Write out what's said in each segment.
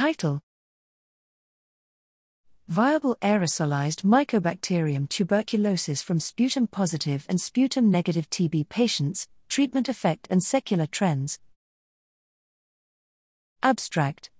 Title. Viable aerosolized Mycobacterium tuberculosis from sputum positive and sputum negative TB patients, treatment effect and secular trends. Abstract.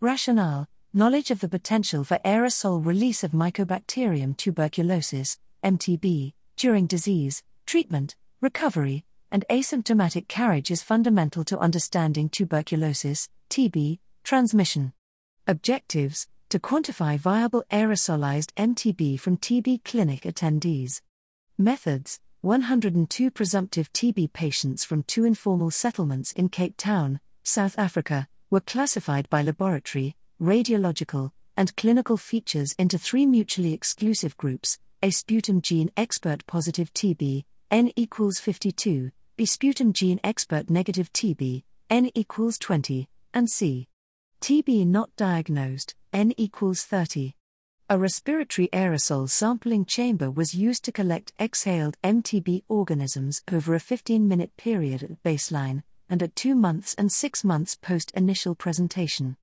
Rationale. Knowledge of the potential for aerosol release of Mycobacterium tuberculosis, MTB, during disease, treatment, recovery, and asymptomatic carriage is fundamental to understanding tuberculosis, TB, transmission. Objectives to quantify viable aerosolized MTB from TB clinic attendees. Methods 102 presumptive TB patients from two informal settlements in Cape Town, South Africa, were classified by laboratory, radiological, and clinical features into three mutually exclusive groups A sputum gene expert positive TB, N equals 52, B sputum gene expert negative TB, N equals 20, and C. TB not diagnosed, N equals 30. A respiratory aerosol sampling chamber was used to collect exhaled MTB organisms over a 15 minute period at baseline and at 2 months and 6 months post initial presentation.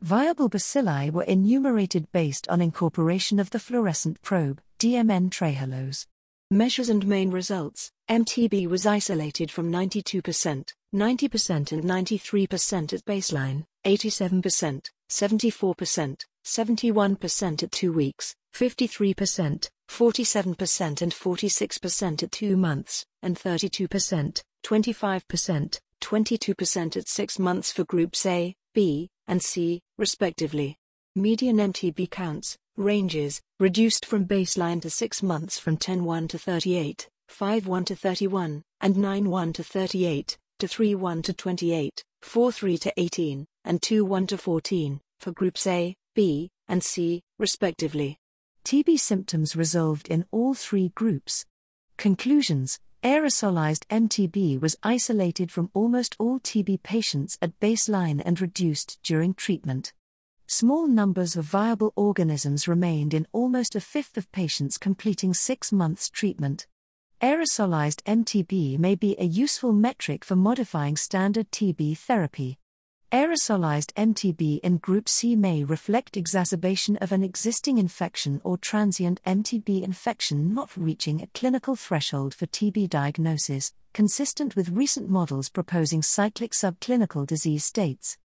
Viable bacilli were enumerated based on incorporation of the fluorescent probe, DMN trehalose. Measures and main results MTB was isolated from 92%, 90% and 93% at baseline, 87%, 74%, 71% at 2 weeks, 53%, 47% and 46% at 2 months, and 32%, 25%, 22% at 6 months for groups A, B, and C, respectively. Median MTB counts, ranges, reduced from baseline to 6 months from 10-1 to 38, 5-1 to 31, and 9-1 to 38, to 3-1 to 28, 4-3 to 18, and 2-1 to 14, for groups A, B, and C, respectively. TB symptoms resolved in all three groups. Conclusions Aerosolized MTB was isolated from almost all TB patients at baseline and reduced during treatment. Small numbers of viable organisms remained in almost a fifth of patients completing six months treatment. Aerosolized MTB may be a useful metric for modifying standard TB therapy. Aerosolized MTB in Group C may reflect exacerbation of an existing infection or transient MTB infection not reaching a clinical threshold for TB diagnosis, consistent with recent models proposing cyclic subclinical disease states.